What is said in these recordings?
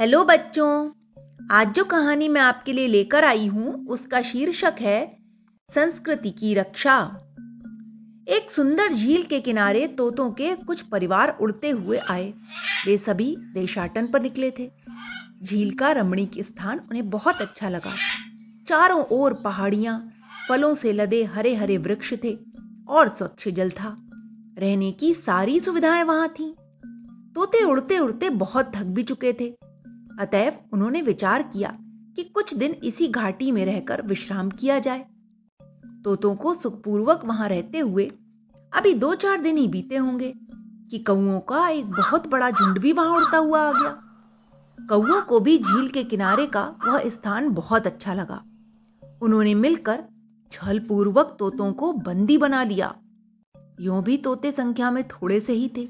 Hello बच्चों, आज जो कहानी मैं आपके लिए लेकर आई हूँ, उसका शीर्षक है संस्कृति की रक्षा। एक सुंदर झील के किनारे तोतों के कुछ परिवार उड़ते हुए आए। वे सभी देशाटन पर निकले थे। झील का रमणीक स्थान उन्हें बहुत अच्छा लगा। चारों ओर पहाड़ियाँ, फलों से लदे हरे हरे वृक्ष थे और स्वच्छ जल था। रहने की सारी सुविधाएँ वहाँ थी। तोते उड़ते उड़ते बहुत थक भी चुके थे। अतएव उन्होंने विचार किया कि कुछ दिन इसी घाटी में रहकर विश्राम किया जाए। तोतों को सुखपूर्वक वहाँ रहते हुए अभी दो चार दिन ही बीते होंगे कि कौओं का एक बहुत बड़ा झुंड भी वहाँ उड़ता हुआ आ गया। कौओं को भी झील के किनारे का वह स्थान बहुत अच्छा लगा। उन्होंने मिलकर छल पूर्वक तोतों को बंदी बना लिया। यों भी तोते संख्या में थोड़े से ही थे।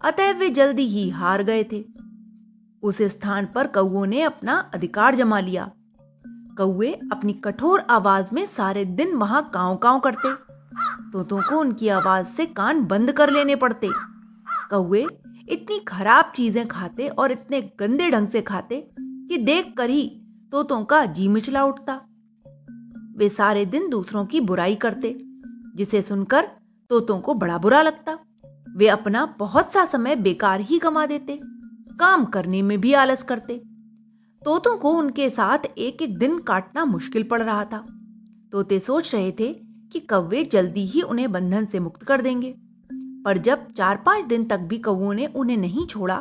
अतएव वे जल्दी ही हार गए थे। उस स्थान पर कौओं ने अपना अधिकार जमा लिया। कौए अपनी कठोर आवाज़ में सारे दिन वहाँ काव काव करते। तोतों को उनकी आवाज़ से कान बंद कर लेने पड़ते। कौए इतनी खराब चीज़ें खाते और इतने गंदे ढंग से खाते कि देख कर ही तोतों का जी मिचला उठता। वे सारे दिन दूसरों की बुराई करते, जिसे सुनकर तोतों को बड़ा बुरा लगता। वे अपना बहुत सा समय बेकार ही गमा देते। काम करने में भी आलस करते। तोतों को उनके साथ एक एक दिन काटना मुश्किल पड़ रहा था। तोते सोच रहे थे कि कौवे जल्दी ही उन्हें बंधन से मुक्त कर देंगे। पर जब चार पाँच दिन तक भी कौओं ने उन्हें नहीं छोड़ा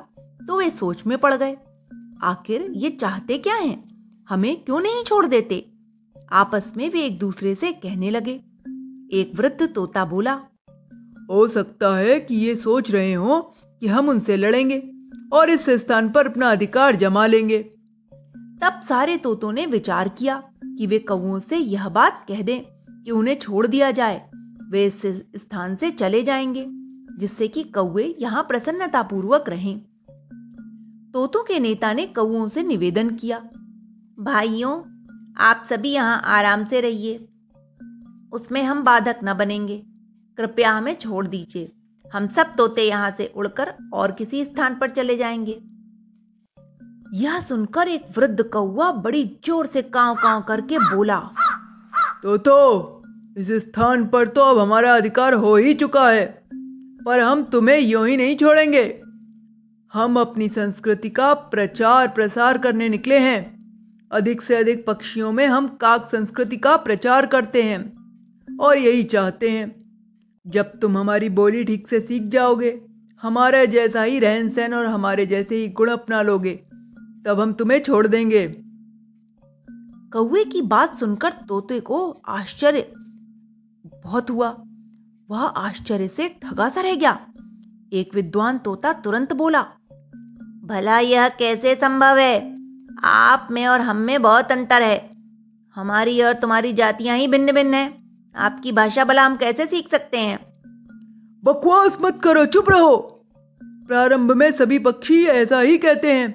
तो वे सोच में पड़ गए। आखिर ये चाहते क्या हैं? हमें क्यों नहीं छोड़ देते? आपस में वे एक दूसरे से कहने लगे। एक वृद्ध तोता बोला, हो सकता है कि ये सोच रहे हो कि हम उनसे लड़ेंगे। और इस स्थान पर अपना अधिकार जमा लेंगे। तब सारे तोतों ने विचार किया कि वे कौओं से यह बात कह दें कि उन्हें छोड़ दिया जाए। वे इस स्थान से चले जाएँगे, जिससे कि कौए यहाँ प्रसन्नतापूर्वक रहें। तोतों के नेता ने कौओं से निवेदन किया, भाइयों, आप सभी यहाँ आराम से रहिए, उसमें हम बाधक न बनेंगे। कृपया हमें छोड़ दीजिए। हम सब तोते यहाँ से उड़कर और किसी स्थान पर चले जाएँगे। यह सुनकर एक वृद्ध कौआ बड़ी ज़ोर से कांव कांव करके बोला तो तो इस स्थान पर तो अब हमारा अधिकार हो ही चुका है, पर हम तुम्हें यूँ ही नहीं छोड़ेंगे। हम अपनी संस्कृति का प्रचार प्रसार करने निकले हैं। अधिक से अधिक पक्षियों में हम काक संस्कृति का प्रचार करते हैं और यही चाहते हैं जब तुम हमारी बोली ठीक से सीख जाओगे, हमारे जैसा ही रहन सहन और हमारे जैसे ही गुण अपना लोगे, तब हम तुम्हें छोड़ देंगे। कौए की बात सुनकर तोते को आश्चर्य बहुत हुआ। वह आश्चर्य से ठगा सा रह गया। एक विद्वान तोता तुरंत बोला, भला यह कैसे संभव है? आप में और हम में बहुत अंतर है। हमारी और तुम्हारी जातियाँ ही भिन्न भिन्न हैं। आपकी भाषा भला हम कैसे सीख सकते हैं? बकवास मत करो चुप रहो। प्रारंभ में सभी पक्षी ऐसा ही कहते हैं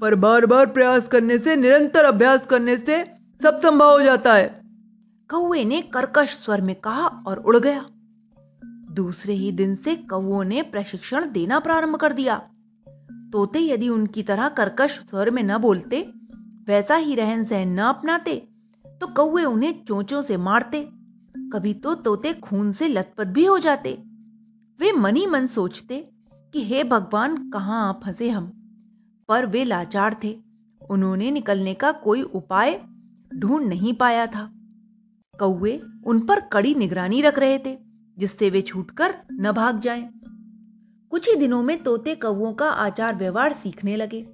पर बार बार प्रयास करने से निरंतर अभ्यास करने से सब संभव हो जाता है। कौए ने कर्कश स्वर में कहा और उड़ गया। दूसरे ही दिन से कौओं ने प्रशिक्षण देना प्रारंभ कर दिया। तोते यदि उनकी तरह कर्कश स्वर में न बोलते वैसा ही रहन सहन न अपनाते तो कौए उन्हें चोंचों से मारते। कभी तो तोते खून से लथपथ भी हो जाते। वे मनी मन सोचते कि हे भगवान, कहाँ फंसे हम? पर वे लाचार थे। उन्होंने निकलने का कोई उपाय ढूंढ नहीं पाया था। कौए उन पर कड़ी निगरानी रख रहे थे, जिससे वे छूटकर न भाग जाएँ। कुछ ही दिनों में तोते कौओं का आचार व्यवहार सीखने लगे।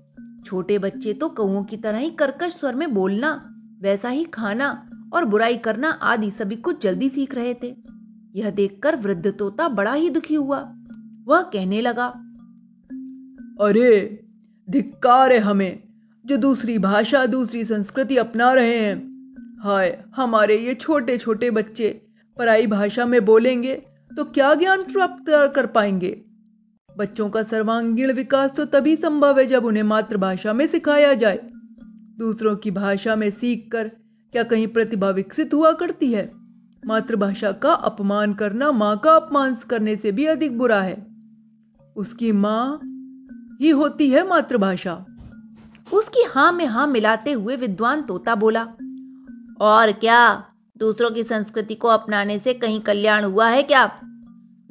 छोटे बच्चे तो कौओं की तरह ही कर्कश स्वर में बोलना, वैसा ही खाना और बुराई करना आदि सभी कुछ जल्दी सीख रहे थे। यह देखकर वृद्ध तोता बड़ा ही दुखी हुआ। वह कहने लगा, अरे, धिक्कार है हमें, जो दूसरी भाषा, दूसरी संस्कृति अपना रहे हैं। हाय, हमारे ये छोटे छोटे बच्चे पराई भाषा में बोलेंगे तो क्या ज्ञान प्राप्त कर पाएँगे? बच्चों का सर्वांगीण विकास तो तभी संभव है जब उन्हें मातृभाषा में सिखाया जाए। दूसरों की भाषा में सीखकर क्या कहीं प्रतिभा विकसित हुआ करती है? मातृभाषा का अपमान करना माँ का अपमान करने से भी अधिक बुरा है। उसकी माँ ही होती है मातृभाषा। उसकी हाँ में हाँ मिलाते हुए विद्वान तोता बोला, और क्या? दूसरों की संस्कृति को अपनाने से कहीं कल्याण हुआ है क्या?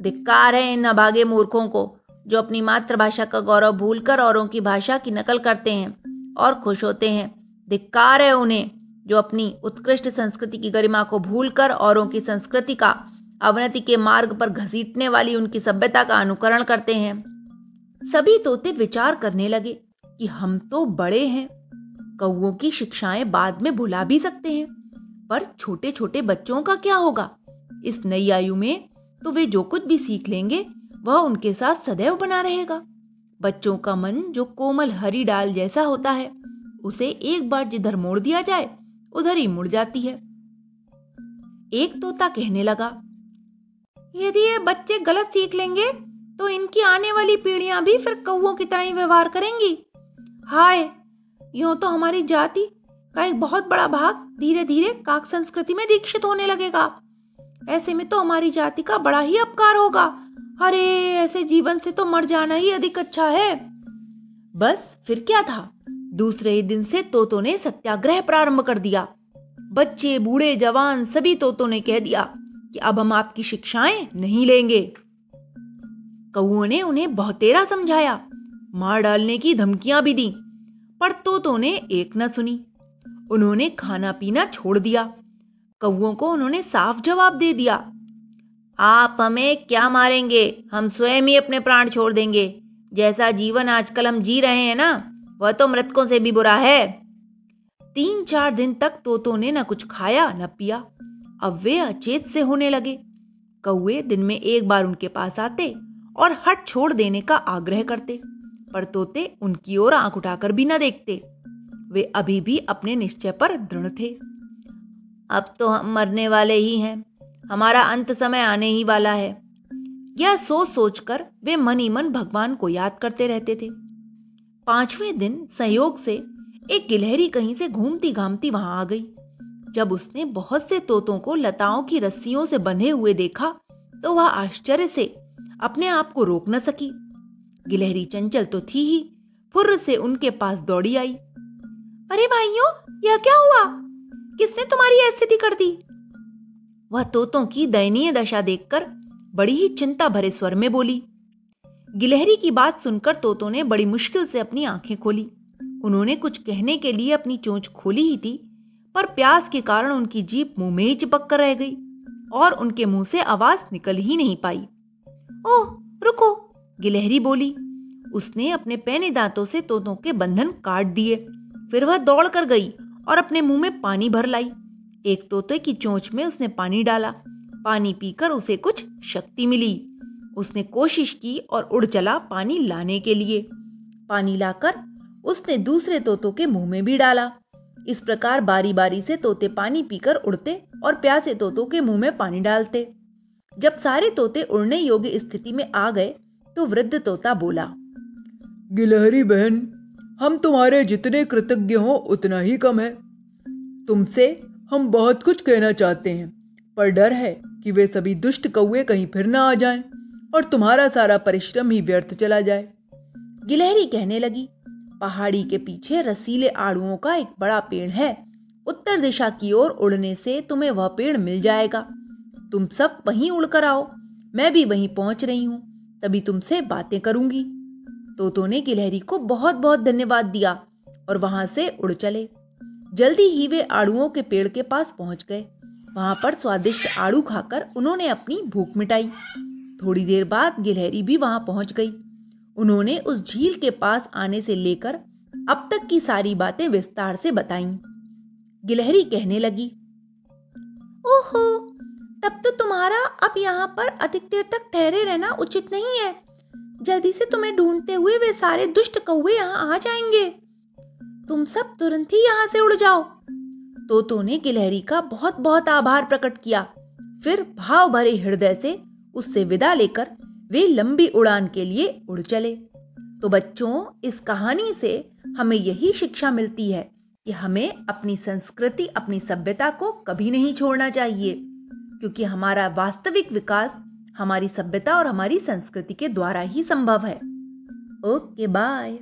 धिक्कार है इन अभागे मूर्खों को, जो अपनी मातृभाषा का गौरव भूलकर औरों की भाषा की नकल करते हैं और खुश होते हैं। धिक्कार है उन्हें। जो अपनी उत्कृष्ट संस्कृति की गरिमा को भूलकर औरों की संस्कृति का, अवनति के मार्ग पर घसीटने वाली उनकी सभ्यता का अनुकरण करते हैं। सभी तोते विचार करने लगे कि हम तो बड़े हैं। कौओं की शिक्षाएँ बाद में भुला भी सकते हैं, पर छोटे छोटे बच्चों का क्या होगा? इस नई आयु में तो वे जो कुछ भी सीख लेंगे, वह उनके साथ सदैव बना रहेगा। बच्चों का मन जो कोमल हरी डाल जैसा होता है, उसे एक बार जिधर मोड़ दिया जाए उधर ही मुड़ जाती है। एक तोता कहने लगा, यदि ये बच्चे गलत सीख लेंगे तो इनकी आने वाली पीढ़ियाँ भी फिर कौओं की तरह ही व्यवहार करेंगी। हाय, यूँ तो हमारी जाति का एक बहुत बड़ा भाग धीरे धीरे काक संस्कृति में दीक्षित होने लगेगा। ऐसे में तो हमारी जाति का बड़ा ही अपकार होगा। अरे, ऐसे जीवन से तो मर जाना ही अधिक अच्छा है। बस फिर क्या था? दूसरे ही दिन से तोतों ने सत्याग्रह प्रारंभ कर दिया। बच्चे, बूढ़े, जवान, सभी तोतों ने कह दिया कि अब हम आपकी शिक्षाएँ नहीं लेंगे। कौओं ने उन्हें बहुतेरा समझाया, मार डालने की धमकियाँ भी दी, पर तोतों ने एक न सुनी। उन्होंने खाना पीना छोड़ दिया। कौओं को उन्होंने साफ़ जवाब दे दिया, आप हमें क्या मारेंगे? हम स्वयं ही अपने प्राण छोड़ देंगे। जैसा जीवन आजकल हम जी रहे हैं ना वह तो मृतकों से भी बुरा है। तीन चार दिन तक तोतों ने न कुछ खाया, न पिया। अब वे अचेत से होने लगे। कौए दिन में एक बार उनके पास आते और हट छोड़ देने का आग्रह करते, पर तोते उनकी ओर आँख उठाकर भी न देखते। वे अभी भी अपने निश्चय पर दृढ़ थे। अब तो हम मरने वाले ही हैं। हमारा अंत समय आने ही वाला है। यह सोच सोचकर वे मन ही मन भगवान को याद करते रहते थे। पाँचवें दिन संयोग से एक गिलहरी कहीं से घूमती घामती वहाँ आ गई। जब उसने बहुत से तोतों को लताओं की रस्सियों से बंधे हुए देखा तो वह आश्चर्य से अपने आप को रोक न सकी। गिलहरी चंचल तो थी ही, फुर्र से उनके पास दौड़ी आई। अरे भाइयों, यह क्या हुआ? किसने तुम्हारी स्थिति कर दी? वह तोतों की दयनीय दशा देखकर बड़ी ही चिंता भरे स्वर में बोली गिलहरी की बात सुनकर तोतों ने बड़ी मुश्किल से अपनी आँखें खोली। उन्होंने कुछ कहने के लिए अपनी चोंच खोली ही थी, पर प्यास के कारण उनकी जीप मुँह में ही चिपक कर रह गई और उनके मुँह से आवाज़ निकल ही नहीं पाई। ओह, रुको, गिलहरी बोली। उसने अपने पैने दांतों से तोतों के बंधन काट दिए। फिर वह दौड़ कर गई और अपने मुँह में पानी भर लाई। एक तोते की चोंच में उसने पानी डाला। पानी पीकर उसे कुछ शक्ति मिली। उसने कोशिश की और उड़ चला पानी लाने के लिए। पानी लाकर उसने दूसरे तोतों के मुँह में भी डाला। इस प्रकार बारी बारी से तोते पानी पीकर उड़ते और प्यासे तोतों के मुँह में पानी डालते। जब सारे तोते उड़ने योग्य स्थिति में आ गए तो वृद्ध तोता बोला, गिलहरी बहन, हम तुम्हारे जितने कृतज्ञ हो, उतना ही कम है। तुमसे हम बहुत कुछ कहना चाहते हैं, पर डर है कि वे सभी दुष्ट कौए कहीं फिर ना आ जाएँ। और तुम्हारा सारा परिश्रम ही व्यर्थ चला जाए। गिलहरी कहने लगी, पहाड़ी के पीछे रसीले आड़ुओं का एक बड़ा पेड़ है। उत्तर दिशा की ओर उड़ने से तुम्हें वह पेड़ मिल जाएगा। तुम सब वहीं उड़कर आओ, मैं भी वहीं पहुँच रही हूँ, तभी तुमसे बातें करूँगी। तोतों ने गिलहरी को बहुत बहुत धन्यवाद दिया और वहाँ से उड़ चले। जल्दी ही वे आड़ुओं के पेड़ के पास पहुँच गए। वहाँ पर स्वादिष्ट आड़ू खाकर उन्होंने अपनी भूख मिटाई। थोड़ी देर बाद गिलहरी भी वहाँ पहुँच गई। उन्होंने उस झील के पास आने से लेकर अब तक की सारी बातें विस्तार से बताईं। गिलहरी कहने लगी, ओहो, तब तो तुम्हारा अब यहाँ पर अधिक देर तक ठहरे रहना उचित नहीं है। जल्दी से तुम्हें ढूंढते हुए वे सारे दुष्ट कौए यहाँ आ जाएँगे। तुम सब तुरंत ही यहाँ से उड़ जाओ। तोतों ने गिलहरी का बहुत बहुत आभार प्रकट किया। फिर भाव भरे हृदय से उससे विदा लेकर वे लंबी उड़ान के लिए उड़ चले। तो बच्चों, इस कहानी से हमें यही शिक्षा मिलती है कि हमें अपनी संस्कृति, अपनी सभ्यता को कभी नहीं छोड़ना चाहिए, क्योंकि हमारा वास्तविक विकास हमारी सभ्यता और हमारी संस्कृति के द्वारा ही संभव है। Okay, bye.